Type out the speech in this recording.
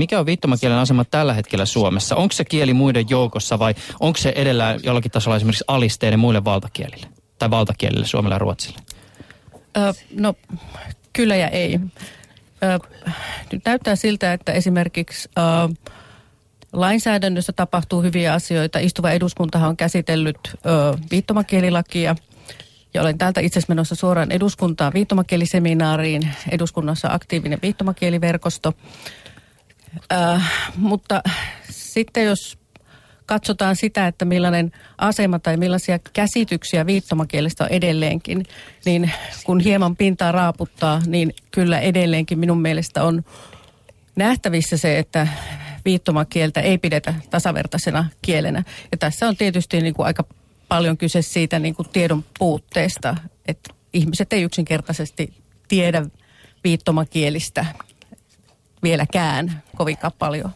Mikä on viittomakielen asema tällä hetkellä Suomessa? Onko se kieli muiden joukossa vai onko se edellä jollakin tasolla esimerkiksi alisteinen muille valtakielille? Tai valtakielille Suomelle ja Ruotsille? Ö, no, kyllä ja ei. Ö, nyt näyttää siltä, että esimerkiksi ö, lainsäädännössä tapahtuu hyviä asioita. Istuva eduskuntahan on käsitellyt ö, viittomakielilakia. Ja olen täältä itse asiassa menossa suoraan eduskuntaan viittomakieliseminaariin. Eduskunnassa aktiivinen viittomakieliverkosto. Ö, mutta sitten jos katsotaan sitä, että millainen asema tai millaisia käsityksiä viittomakielestä on edelleenkin, niin kun hieman pintaa raaputtaa, niin kyllä edelleenkin minun mielestä on nähtävissä se, että viittomakieltä ei pidetä tasavertaisena kielenä. Ja tässä on tietysti niin kuin aika paljon kyse siitä niin kuin tiedon puutteesta, että ihmiset ei yksinkertaisesti tiedä viittomakielistä vieläkään kovinkaan paljon.